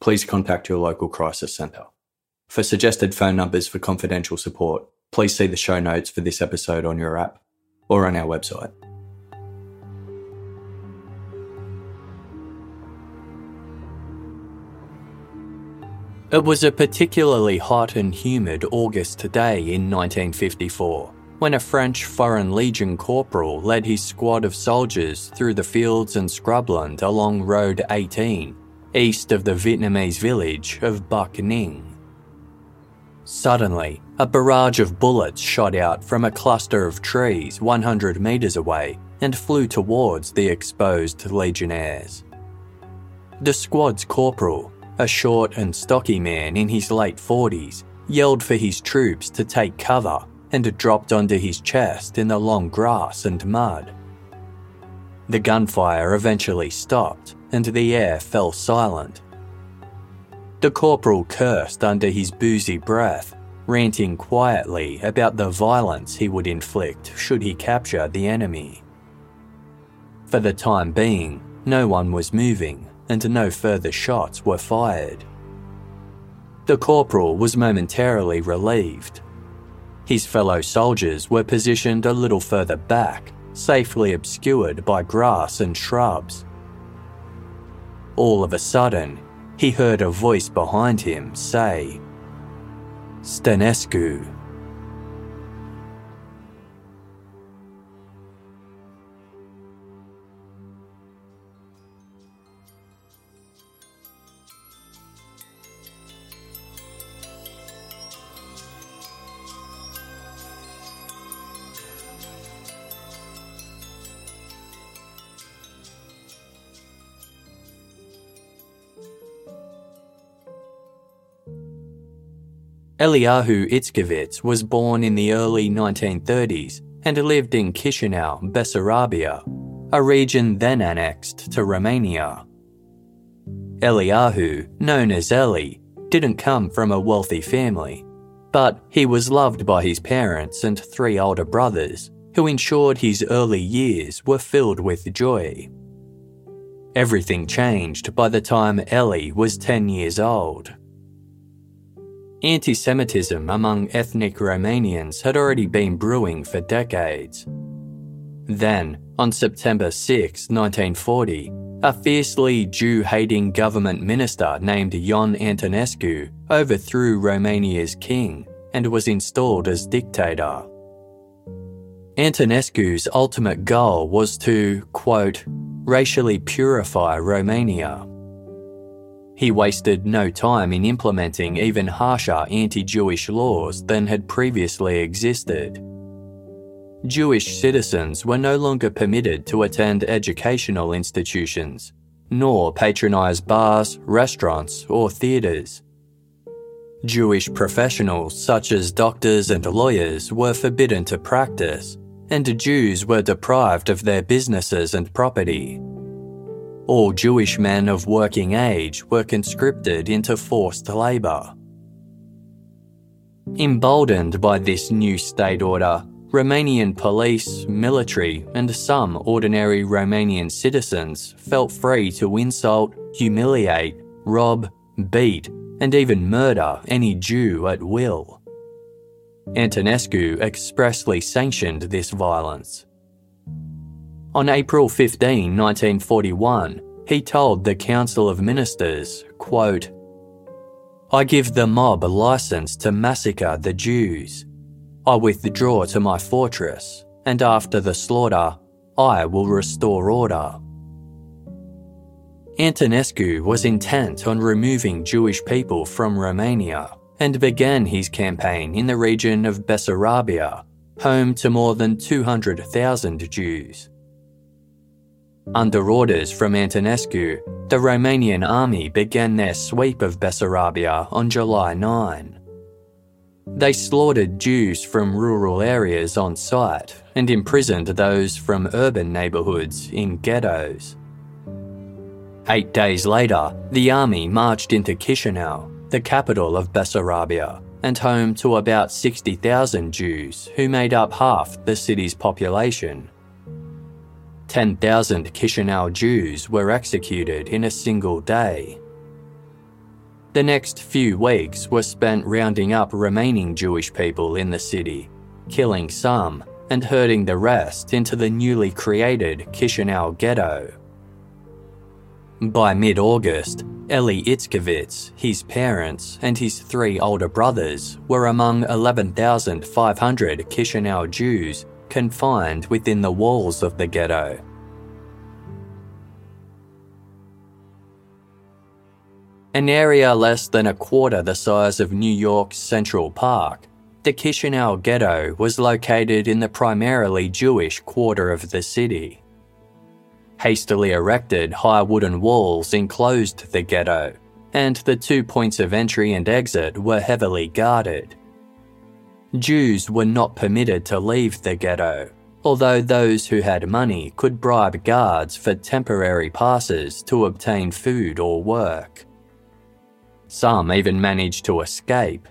please contact your local crisis centre. For suggested phone numbers for confidential support, please see the show notes for this episode on your app or on our website. It was a particularly hot and humid August day in 1954 when a French Foreign Legion corporal led his squad of soldiers through the fields and scrubland along Road 18 east of the Vietnamese village of Bac Ninh. Suddenly, a barrage of bullets shot out from a cluster of trees 100 metres away and flew towards the exposed legionnaires. The squad's corporal, a short and stocky man in his late 40s, yelled for his troops to take cover and dropped onto his chest in the long grass and mud. The gunfire eventually stopped, and the air fell silent. The corporal cursed under his boozy breath, ranting quietly about the violence he would inflict should he capture the enemy. For the time being, no one was moving and no further shots were fired. The corporal was momentarily relieved. His fellow soldiers were positioned a little further back, safely obscured by grass and shrubs. All of a sudden, he heard a voice behind him say, Stănescu. Eliyahu Itzkovitz was born in the early 1930s and lived in Chisinau, Bessarabia, a region then annexed to Romania. Eliyahu, known as Eli, didn't come from a wealthy family, but he was loved by his parents and three older brothers, who ensured his early years were filled with joy. Everything changed by the time Eli was 10 years old. Anti Semitism among ethnic Romanians had already been brewing for decades. Then, on September 6, 1940, a fiercely Jew hating government minister named Ion Antonescu overthrew Romania's king and was installed as dictator. Antonescu's ultimate goal was to, quote, racially purify Romania. He wasted no time in implementing even harsher anti Jewish laws than had previously existed. Jewish citizens were no longer permitted to attend educational institutions, nor patronise bars, restaurants, or theatres. Jewish professionals such as doctors and lawyers were forbidden to practice, and Jews were deprived of their businesses and property. All Jewish men of working age were conscripted into forced labour. Emboldened by this new state order, Romanian police, military, and some ordinary Romanian citizens felt free to insult, humiliate, rob, beat, and even murder any Jew at will. Antonescu expressly sanctioned this violence. On April 15, 1941, he told the Council of Ministers, quote, I give the mob a license to massacre the Jews. I withdraw to my fortress, and after the slaughter, I will restore order. Antonescu was intent on removing Jewish people from Romania and began his campaign in the region of Bessarabia, home to more than 200,000 Jews. Under orders from Antonescu, the Romanian army began their sweep of Bessarabia on July 9. They slaughtered Jews from rural areas on sight and imprisoned those from urban neighbourhoods in ghettos. Eight days later, the army marched into Chisinau, the capital of Bessarabia, and home to about 60,000 Jews who made up half the city's population. 10,000 Chisinau Jews were executed in a single day. The next few weeks were spent rounding up remaining Jewish people in the city, killing some and herding the rest into the newly created Chisinau ghetto. By mid August, Eli Itzkovitz, his parents, and his three older brothers were among 11,500 Chisinau Jews confined within the walls of the ghetto. An area less than a quarter the size of New York's Central Park, the Chisinau ghetto was located in the primarily Jewish quarter of the city. Hastily erected high wooden walls enclosed the ghetto, and the two points of entry and exit were heavily guarded. Jews were not permitted to leave the ghetto, although those who had money could bribe guards for temporary passes to obtain food or work. Some even managed to escape.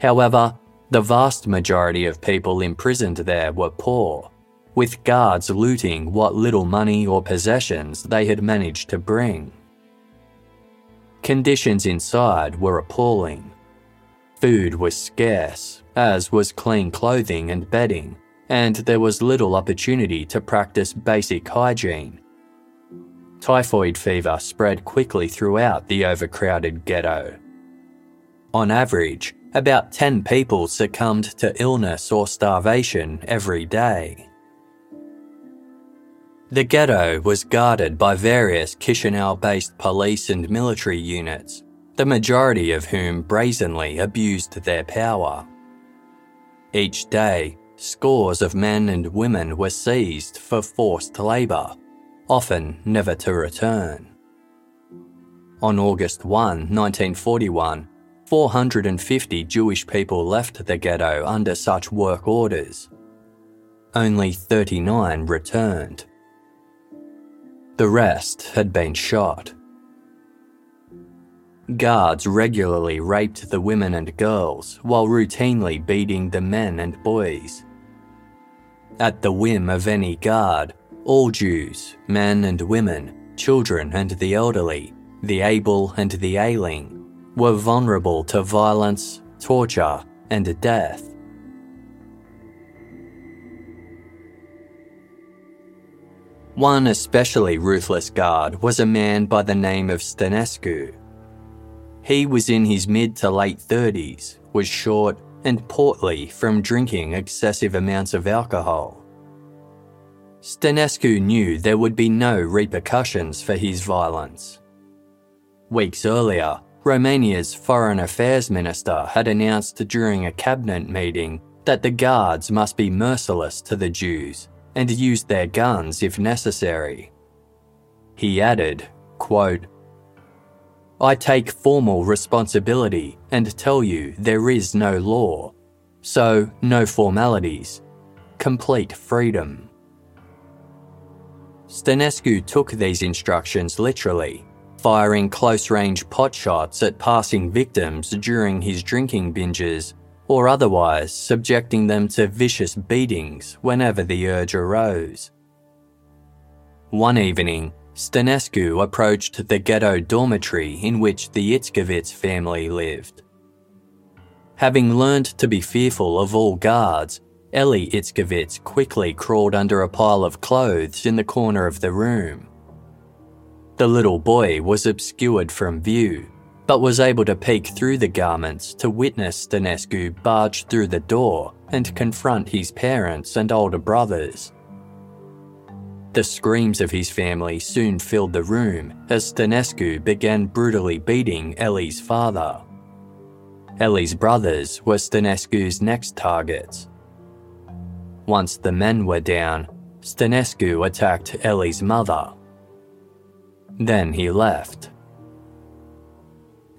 However, the vast majority of people imprisoned there were poor, with guards looting what little money or possessions they had managed to bring. Conditions inside were appalling. Food was scarce, as was clean clothing and bedding, and there was little opportunity to practice basic hygiene. Typhoid fever spread quickly throughout the overcrowded ghetto. On average, about 10 people succumbed to illness or starvation every day. The ghetto was guarded by various Chisinau based police and military units, the majority of whom brazenly abused their power. Each day, scores of men and women were seized for forced labour, often never to return. On August 1, 1941, 450 Jewish people left the ghetto under such work orders. Only 39 returned. The rest had been shot. Guards regularly raped the women and girls while routinely beating the men and boys. At the whim of any guard, all Jews, men and women, children and the elderly, the able and the ailing, were vulnerable to violence, torture, and death. One especially ruthless guard was a man by the name of Stănescu. He was in his mid to late 30s, was short and portly from drinking excessive amounts of alcohol. Stănescu knew there would be no repercussions for his violence. Weeks earlier, Romania's Foreign Affairs Minister had announced during a cabinet meeting that the guards must be merciless to the Jews and use their guns if necessary. He added, quote, I take formal responsibility and tell you there is no law, so no formalities, complete freedom. Stănescu took these instructions literally, firing close range pot shots at passing victims during his drinking binges, or otherwise subjecting them to vicious beatings whenever the urge arose. One evening, Stănescu approached the ghetto dormitory in which the Itzkovitz family lived. Having learned to be fearful of all guards, Ellie Itzkovitz quickly crawled under a pile of clothes in the corner of the room. The little boy was obscured from view, but was able to peek through the garments to witness Stănescu barge through the door and confront his parents and older brothers. The screams of his family soon filled the room as Stănescu began brutally beating Ellie's father. Ellie's brothers were Stănescu's next targets. Once the men were down, Stănescu attacked Ellie's mother. Then he left.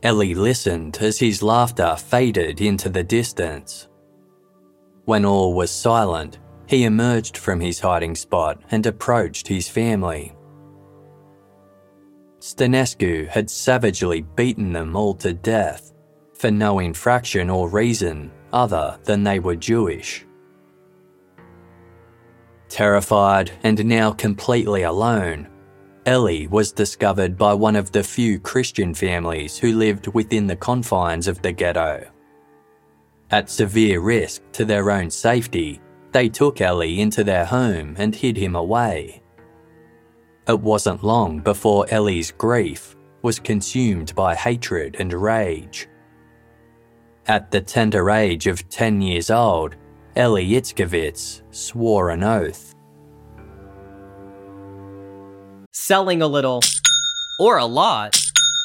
Ellie listened as his laughter faded into the distance. When all was silent, he emerged from his hiding spot and approached his family. Stănescu had savagely beaten them all to death for no infraction or reason other than they were Jewish. Terrified and now completely alone, Ellie was discovered by one of the few Christian families who lived within the confines of the ghetto. At severe risk to their own safety, they took Ellie into their home and hid him away. It wasn't long before Ellie's grief was consumed by hatred and rage. At the tender age of 10 years old, Ellie Itzkovitz swore an oath. Selling a little or a lot,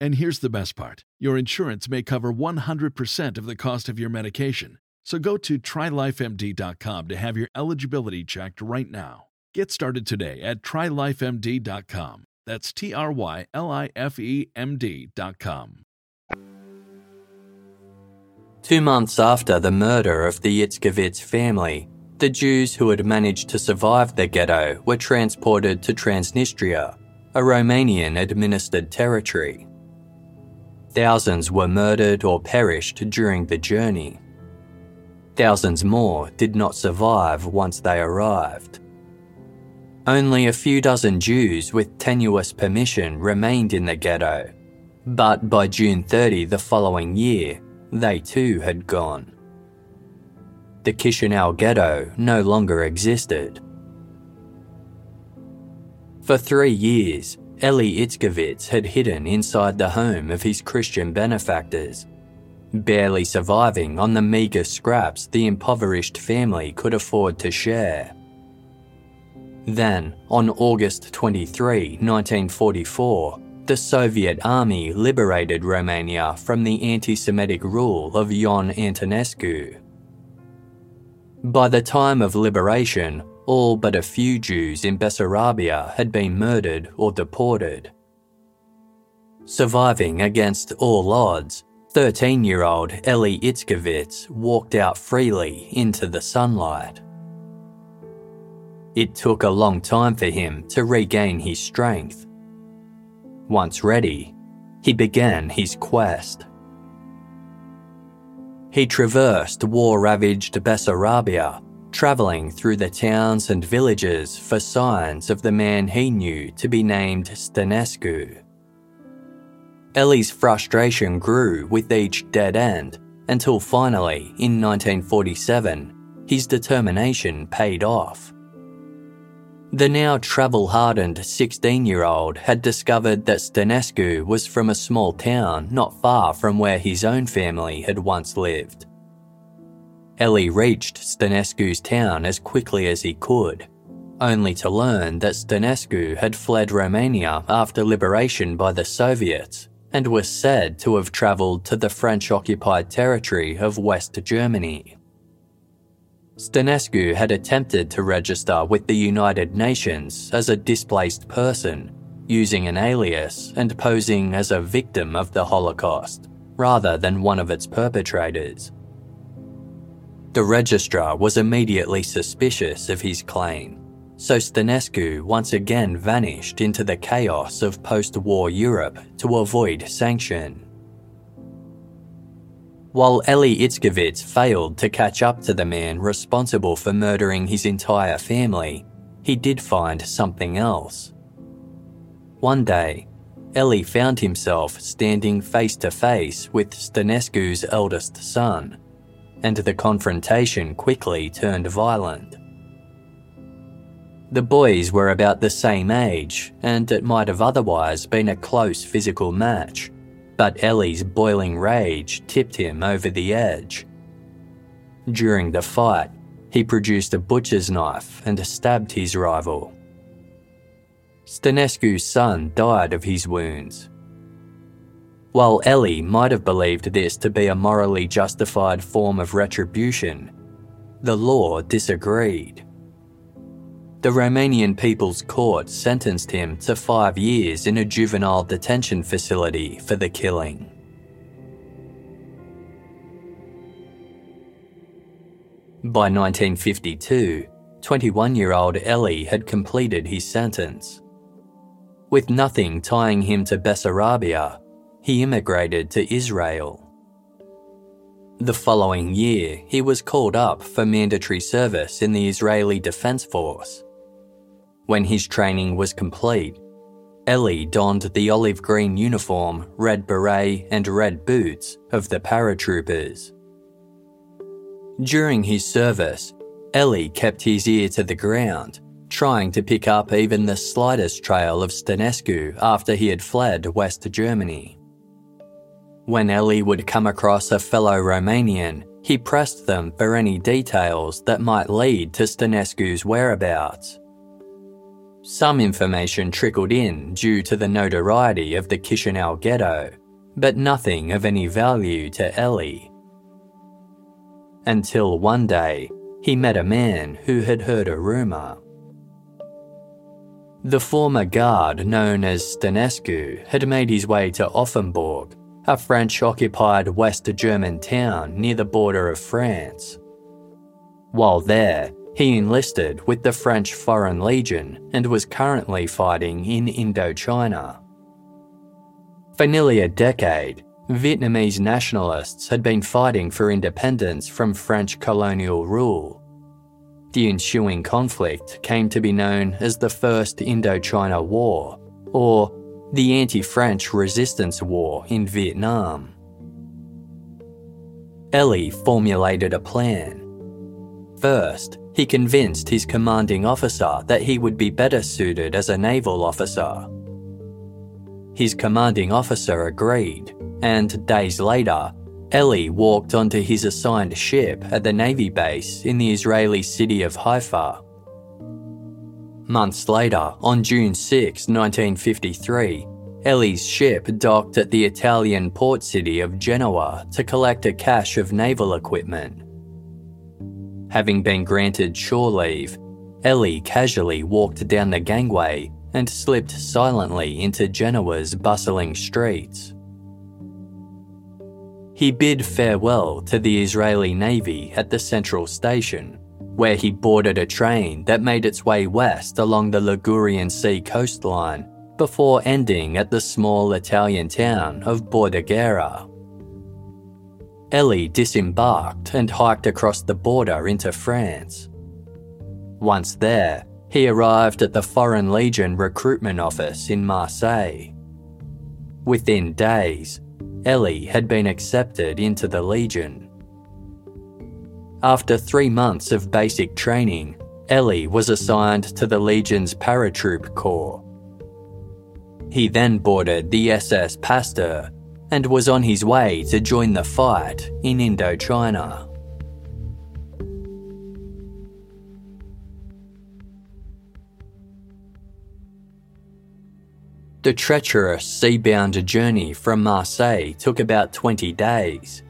And here's the best part your insurance may cover 100% of the cost of your medication. So go to trylifemd.com to have your eligibility checked right now. Get started today at trylifemd.com. That's T R Y L I F E M D.com. Two months after the murder of the Itzkovitz family, the Jews who had managed to survive the ghetto were transported to Transnistria, a Romanian administered territory. Thousands were murdered or perished during the journey. Thousands more did not survive once they arrived. Only a few dozen Jews with tenuous permission remained in the ghetto, but by June 30 the following year, they too had gone. The Chisinau ghetto no longer existed. For three years, Eli Itzkovitz had hidden inside the home of his Christian benefactors, barely surviving on the meagre scraps the impoverished family could afford to share. Then, on August 23, 1944, the Soviet army liberated Romania from the anti Semitic rule of Ion Antonescu. By the time of liberation, all but a few Jews in Bessarabia had been murdered or deported. Surviving against all odds, 13 year old Eli Itzkovitz walked out freely into the sunlight. It took a long time for him to regain his strength. Once ready, he began his quest. He traversed war ravaged Bessarabia, travelling through the towns and villages for signs of the man he knew to be named Stănescu. Ellie's frustration grew with each dead end until finally, in 1947, his determination paid off. The now travel hardened 16 year old had discovered that Stănescu was from a small town not far from where his own family had once lived. Eli reached Stănescu's town as quickly as he could, only to learn that Stănescu had fled Romania after liberation by the Soviets and was said to have travelled to the French occupied territory of West Germany. Stănescu had attempted to register with the United Nations as a displaced person, using an alias and posing as a victim of the Holocaust, rather than one of its perpetrators. The registrar was immediately suspicious of his claim, so Stănescu once again vanished into the chaos of post war Europe to avoid sanction. While Eli Itzkovitz failed to catch up to the man responsible for murdering his entire family, he did find something else. One day, Eli found himself standing face to face with Stănescu's eldest son, and the confrontation quickly turned violent. The boys were about the same age, and it might have otherwise been a close physical match but Ellie's boiling rage tipped him over the edge. During the fight, he produced a butcher's knife and stabbed his rival. Stănescu's son died of his wounds. While Eli might have believed this to be a morally justified form of retribution, the law disagreed the Romanian People's Court sentenced him to five years in a juvenile detention facility for the killing. By 1952, 21 year old Eli had completed his sentence. With nothing tying him to Bessarabia, he immigrated to Israel. The following year, he was called up for mandatory service in the Israeli Defense Force. When his training was complete, Eli donned the olive green uniform, red beret, and red boots of the paratroopers. During his service, Eli kept his ear to the ground, trying to pick up even the slightest trail of Stănescu after he had fled West Germany. When Eli would come across a fellow Romanian, he pressed them for any details that might lead to Stănescu's whereabouts. Some information trickled in due to the notoriety of the Chisinau ghetto, but nothing of any value to Eli. Until one day, he met a man who had heard a rumour. The former guard known as Stănescu had made his way to Offenburg, a French occupied West German town near the border of France. While there, He enlisted with the French Foreign Legion and was currently fighting in Indochina. For nearly a decade, Vietnamese nationalists had been fighting for independence from French colonial rule. The ensuing conflict came to be known as the First Indochina War, or the Anti French Resistance War in Vietnam. Eli formulated a plan. First, he convinced his commanding officer that he would be better suited as a naval officer. His commanding officer agreed, and days later, Eli walked onto his assigned ship at the Navy base in the Israeli city of Haifa. Months later, on June 6, 1953, Eli's ship docked at the Italian port city of Genoa to collect a cache of naval equipment. Having been granted shore leave, Eli casually walked down the gangway and slipped silently into Genoa's bustling streets. He bid farewell to the Israeli Navy at the central station, where he boarded a train that made its way west along the Ligurian Sea coastline before ending at the small Italian town of Bordighera. Ellie disembarked and hiked across the border into France. Once there, he arrived at the Foreign Legion recruitment office in Marseille. Within days, Ellie had been accepted into the Legion. After three months of basic training, Eli was assigned to the Legion's Paratroop Corps. He then boarded the SS Pasteur and was on his way to join the fight in Indochina. The treacherous sea-bound journey from Marseille took about 20 days.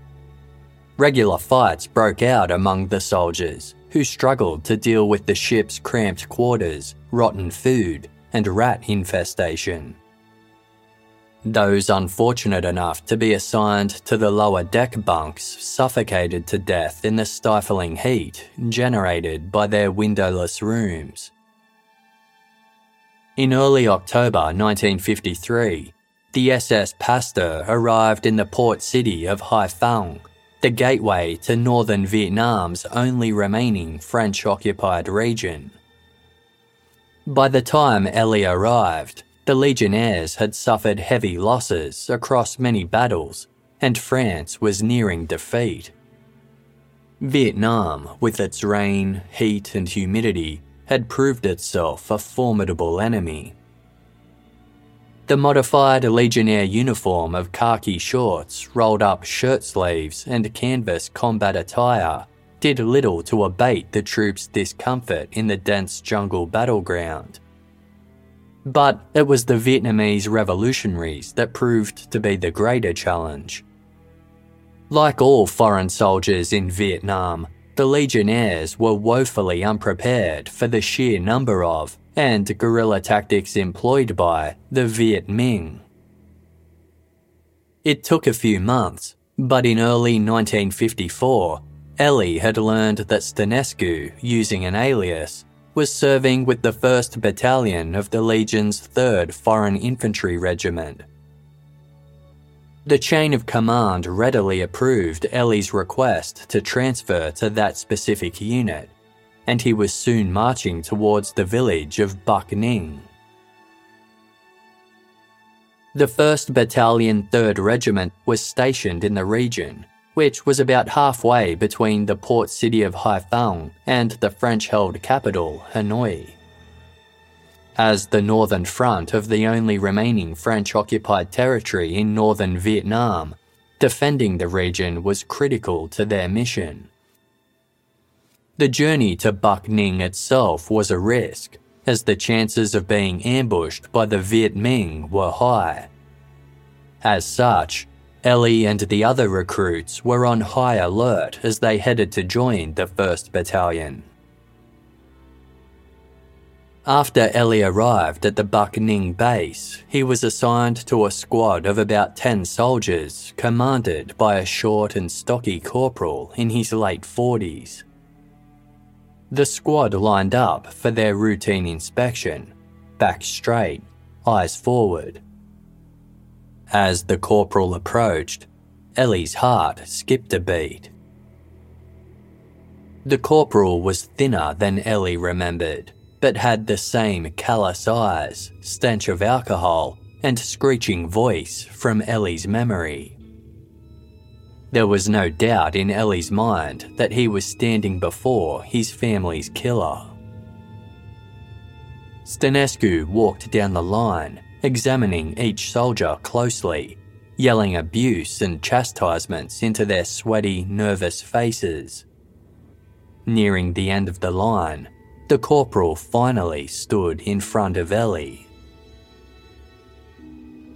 Regular fights broke out among the soldiers, who struggled to deal with the ship's cramped quarters, rotten food, and rat infestation. Those unfortunate enough to be assigned to the lower deck bunks suffocated to death in the stifling heat generated by their windowless rooms. In early October 1953, the SS Pasteur arrived in the port city of Haiphong, the gateway to northern Vietnam's only remaining French occupied region. By the time Eli arrived, the Legionnaires had suffered heavy losses across many battles, and France was nearing defeat. Vietnam, with its rain, heat, and humidity, had proved itself a formidable enemy. The modified Legionnaire uniform of khaki shorts, rolled up shirt sleeves, and canvas combat attire did little to abate the troops' discomfort in the dense jungle battleground. But it was the Vietnamese revolutionaries that proved to be the greater challenge. Like all foreign soldiers in Vietnam, the Legionnaires were woefully unprepared for the sheer number of and guerrilla tactics employed by the Viet Minh. It took a few months, but in early 1954, Eli had learned that Stanescu, using an alias, was serving with the 1st Battalion of the Legion's 3rd Foreign Infantry Regiment the chain of command readily approved Eli's request to transfer to that specific unit, and he was soon marching towards the village of Bac Ninh. The 1st Battalion 3rd Regiment was stationed in the region, which was about halfway between the port city of Haiphong and the French held capital, Hanoi. As the northern front of the only remaining French occupied territory in northern Vietnam, defending the region was critical to their mission. The journey to Bac Ninh itself was a risk, as the chances of being ambushed by the Viet Minh were high. As such, Eli and the other recruits were on high alert as they headed to join the 1st Battalion. After Eli arrived at the Bac Ninh base, he was assigned to a squad of about 10 soldiers, commanded by a short and stocky corporal in his late 40s. The squad lined up for their routine inspection, back straight, eyes forward. As the corporal approached, Ellie's heart skipped a beat. The corporal was thinner than Ellie remembered, but had the same callous eyes, stench of alcohol, and screeching voice from Ellie's memory. There was no doubt in Ellie's mind that he was standing before his family's killer. Stanescu walked down the line, examining each soldier closely, yelling abuse and chastisements into their sweaty, nervous faces. Nearing the end of the line, the corporal finally stood in front of Ellie.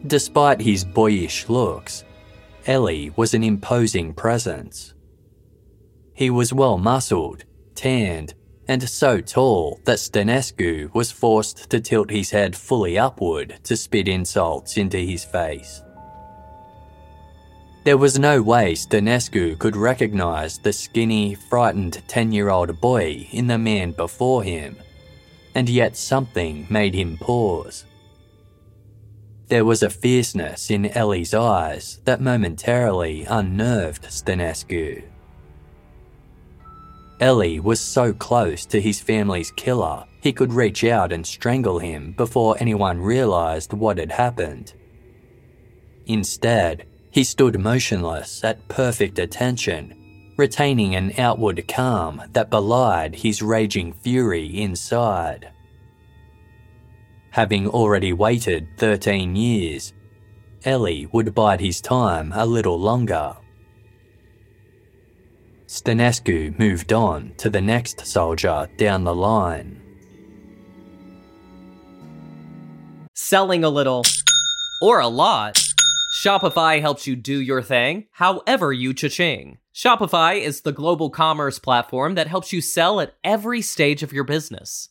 Despite his boyish looks, Ellie was an imposing presence. He was well muscled, tanned, and so tall that Stanescu was forced to tilt his head fully upward to spit insults into his face. There was no way Stanescu could recognize the skinny, frightened 10 year old boy in the man before him, and yet something made him pause. There was a fierceness in Ellie's eyes that momentarily unnerved Stanescu. Ellie was so close to his family's killer, he could reach out and strangle him before anyone realized what had happened. Instead, he stood motionless at perfect attention, retaining an outward calm that belied his raging fury inside. Having already waited 13 years, Ellie would bide his time a little longer. Stanescu moved on to the next soldier down the line. Selling a little or a lot. Shopify helps you do your thing, however you cha-ching. Shopify is the global commerce platform that helps you sell at every stage of your business.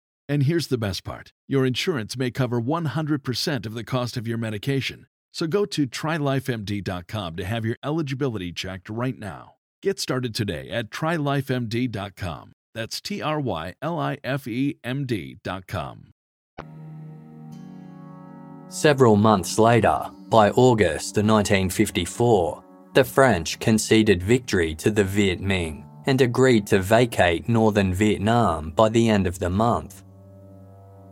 And here's the best part your insurance may cover 100% of the cost of your medication. So go to trylifemd.com to have your eligibility checked right now. Get started today at trylifemd.com. That's T R Y L I F E M D.com. Several months later, by August 1954, the French conceded victory to the Viet Minh and agreed to vacate northern Vietnam by the end of the month.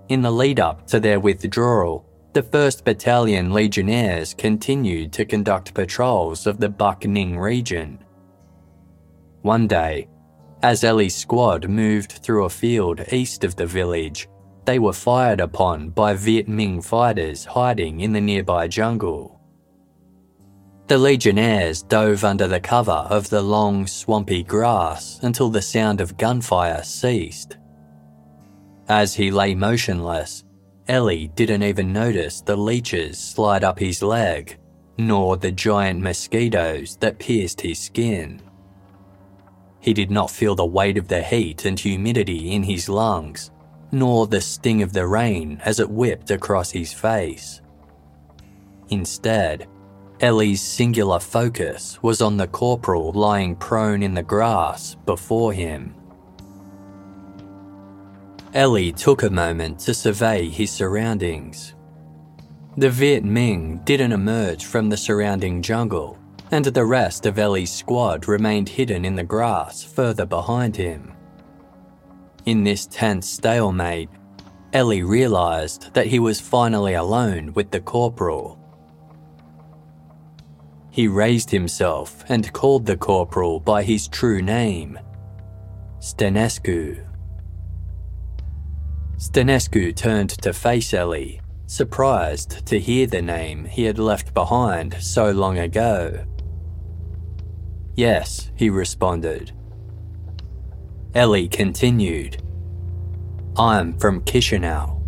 In the lead up to their withdrawal, the 1st Battalion Legionnaires continued to conduct patrols of the Bac Ninh region. One day, as Ellie's squad moved through a field east of the village, they were fired upon by Viet Minh fighters hiding in the nearby jungle. The Legionnaires dove under the cover of the long, swampy grass until the sound of gunfire ceased. As he lay motionless, Eli didn't even notice the leeches slide up his leg, nor the giant mosquitoes that pierced his skin. He did not feel the weight of the heat and humidity in his lungs, nor the sting of the rain as it whipped across his face. Instead, Eli's singular focus was on the corporal lying prone in the grass before him. Eli took a moment to survey his surroundings. The Viet Minh didn't emerge from the surrounding jungle, and the rest of Eli's squad remained hidden in the grass further behind him. In this tense stalemate, Eli realised that he was finally alone with the corporal. He raised himself and called the corporal by his true name, Stănescu. Stănescu turned to face Eli, surprised to hear the name he had left behind so long ago. Yes, he responded. Eli continued, I'm from Chisinau.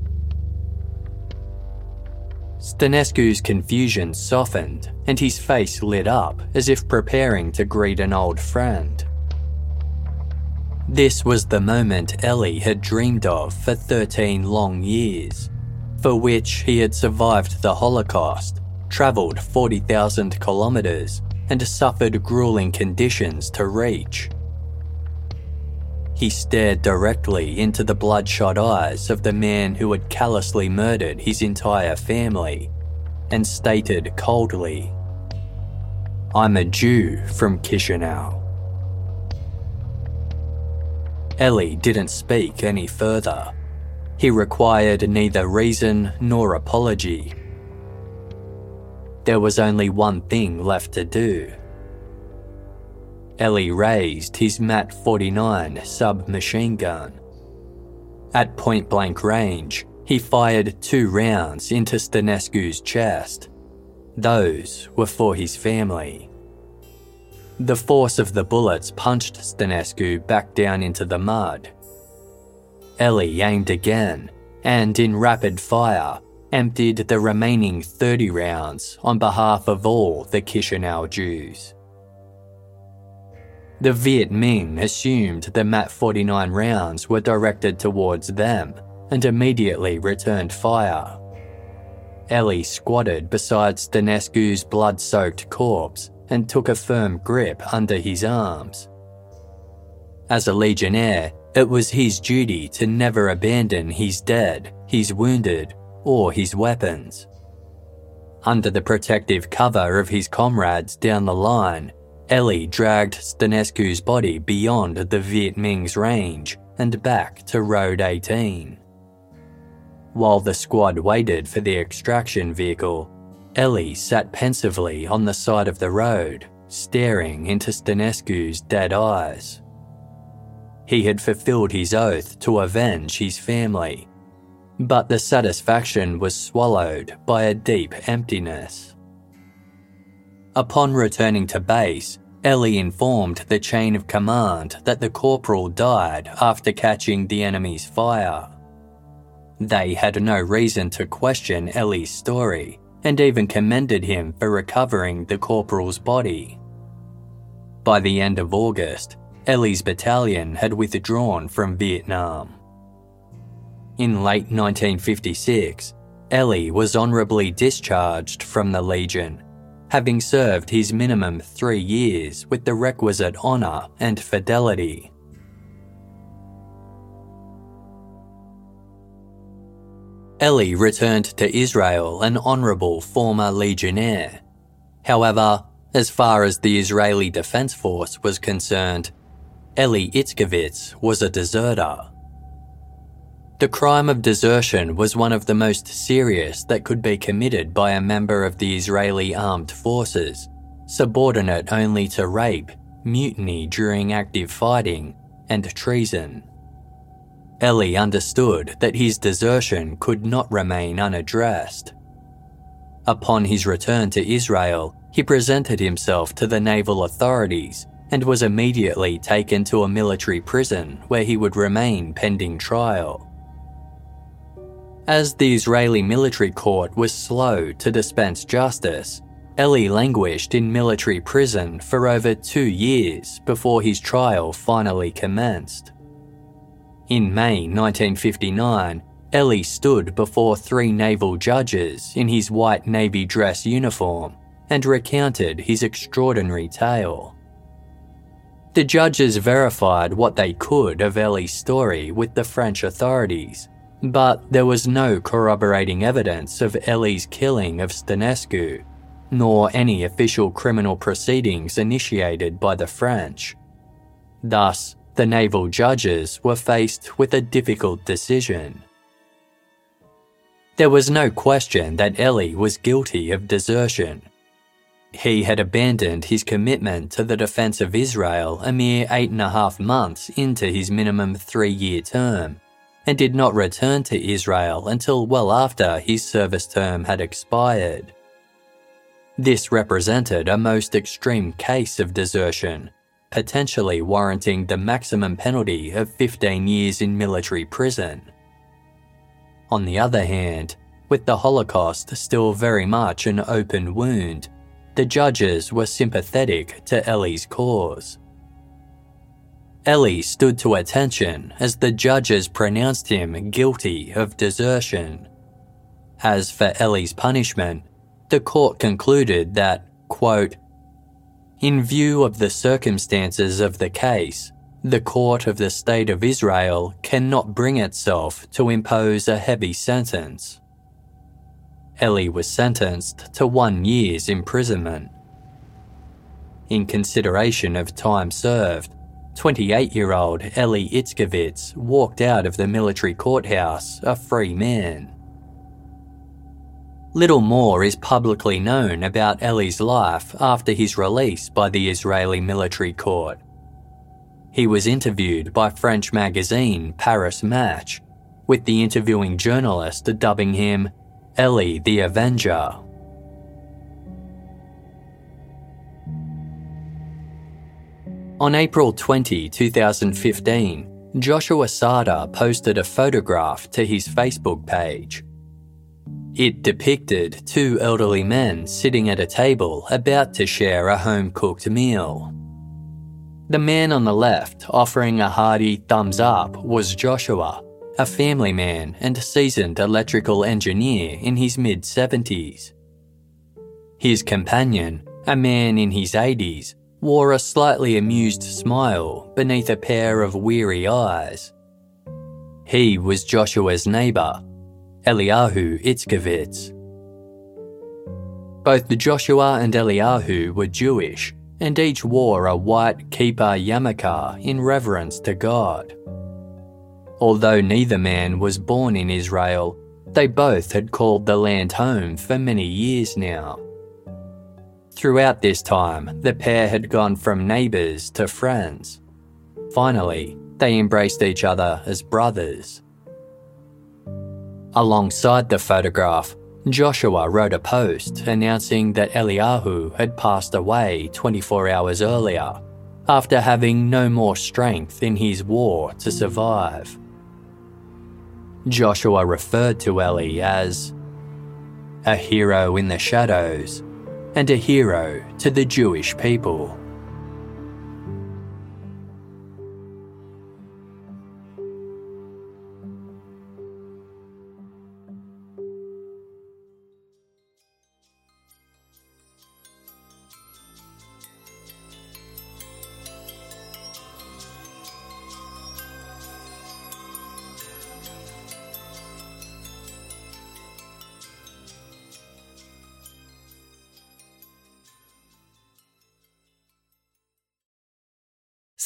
Stănescu's confusion softened and his face lit up as if preparing to greet an old friend. This was the moment Eli had dreamed of for 13 long years, for which he had survived the Holocaust, travelled 40,000 kilometres, and suffered grueling conditions to reach. He stared directly into the bloodshot eyes of the man who had callously murdered his entire family and stated coldly, I'm a Jew from Chisinau. Eli didn't speak any further. He required neither reason nor apology. There was only one thing left to do. Eli raised his MAT 49 submachine gun. At point blank range, he fired two rounds into Stănescu's chest. Those were for his family. The force of the bullets punched Stănescu back down into the mud. Eli aimed again and, in rapid fire, emptied the remaining 30 rounds on behalf of all the Chisinau Jews. The Viet Minh assumed the MAT 49 rounds were directed towards them and immediately returned fire. Eli squatted beside Stănescu's blood soaked corpse and took a firm grip under his arms. As a Legionnaire, it was his duty to never abandon his dead, his wounded, or his weapons. Under the protective cover of his comrades down the line, Eli dragged Stănescu's body beyond the Viet Minh's range and back to Road 18. While the squad waited for the extraction vehicle, Eli sat pensively on the side of the road, staring into Stănescu's dead eyes. He had fulfilled his oath to avenge his family, but the satisfaction was swallowed by a deep emptiness. Upon returning to base, Eli informed the chain of command that the corporal died after catching the enemy's fire. They had no reason to question Eli's story and even commended him for recovering the corporal's body. By the end of August, Eli's battalion had withdrawn from Vietnam. In late 1956, Eli was honourably discharged from the Legion, having served his minimum three years with the requisite honour and fidelity. Eli returned to Israel an honourable former legionnaire. However, as far as the Israeli Defence Force was concerned, Eli Itzkovitz was a deserter. The crime of desertion was one of the most serious that could be committed by a member of the Israeli armed forces, subordinate only to rape, mutiny during active fighting, and treason. Eli understood that his desertion could not remain unaddressed. Upon his return to Israel, he presented himself to the naval authorities and was immediately taken to a military prison where he would remain pending trial. As the Israeli military court was slow to dispense justice, Eli languished in military prison for over two years before his trial finally commenced. In May 1959, Eli stood before three naval judges in his white navy dress uniform and recounted his extraordinary tale. The judges verified what they could of Eli's story with the French authorities, but there was no corroborating evidence of Eli's killing of Stănescu, nor any official criminal proceedings initiated by the French. Thus, the naval judges were faced with a difficult decision. There was no question that Eli was guilty of desertion. He had abandoned his commitment to the defence of Israel a mere eight and a half months into his minimum three year term, and did not return to Israel until well after his service term had expired. This represented a most extreme case of desertion, potentially warranting the maximum penalty of 15 years in military prison. On the other hand, with the Holocaust still very much an open wound, the judges were sympathetic to Eli's cause. Eli stood to attention as the judges pronounced him guilty of desertion. As for Eli's punishment, the court concluded that, quote, in view of the circumstances of the case, the Court of the State of Israel cannot bring itself to impose a heavy sentence. Eli was sentenced to one year's imprisonment. In consideration of time served, 28 year old Eli Itzkovitz walked out of the military courthouse a free man. Little more is publicly known about Eli's life after his release by the Israeli military court. He was interviewed by French magazine Paris Match, with the interviewing journalist dubbing him Eli the Avenger. On April 20, 2015, Joshua Sada posted a photograph to his Facebook page. It depicted two elderly men sitting at a table about to share a home cooked meal. The man on the left, offering a hearty thumbs up, was Joshua, a family man and seasoned electrical engineer in his mid 70s. His companion, a man in his 80s, wore a slightly amused smile beneath a pair of weary eyes. He was Joshua's neighbour, Eliyahu Itzkovitz. Both the Joshua and Eliyahu were Jewish, and each wore a white kippah yarmulke in reverence to God. Although neither man was born in Israel, they both had called the land home for many years now. Throughout this time, the pair had gone from neighbours to friends. Finally, they embraced each other as brothers. Alongside the photograph, Joshua wrote a post announcing that Eliyahu had passed away 24 hours earlier after having no more strength in his war to survive. Joshua referred to Eli as a hero in the shadows and a hero to the Jewish people.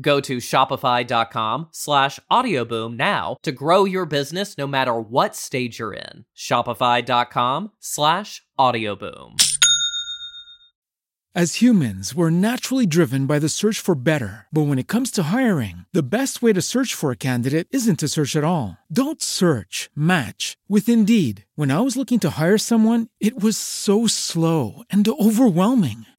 Go to shopify.com slash audioboom now to grow your business no matter what stage you're in. Shopify.com slash audioboom. As humans, we're naturally driven by the search for better. But when it comes to hiring, the best way to search for a candidate isn't to search at all. Don't search, match with Indeed. When I was looking to hire someone, it was so slow and overwhelming.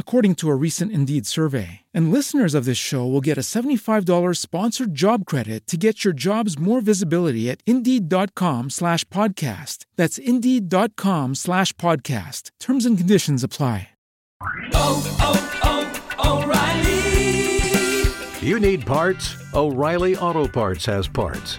according to a recent Indeed survey. And listeners of this show will get a $75 sponsored job credit to get your jobs more visibility at Indeed.com slash podcast. That's Indeed.com slash podcast. Terms and conditions apply. Oh, oh, oh, O'Reilly! You need parts? O'Reilly Auto Parts has parts.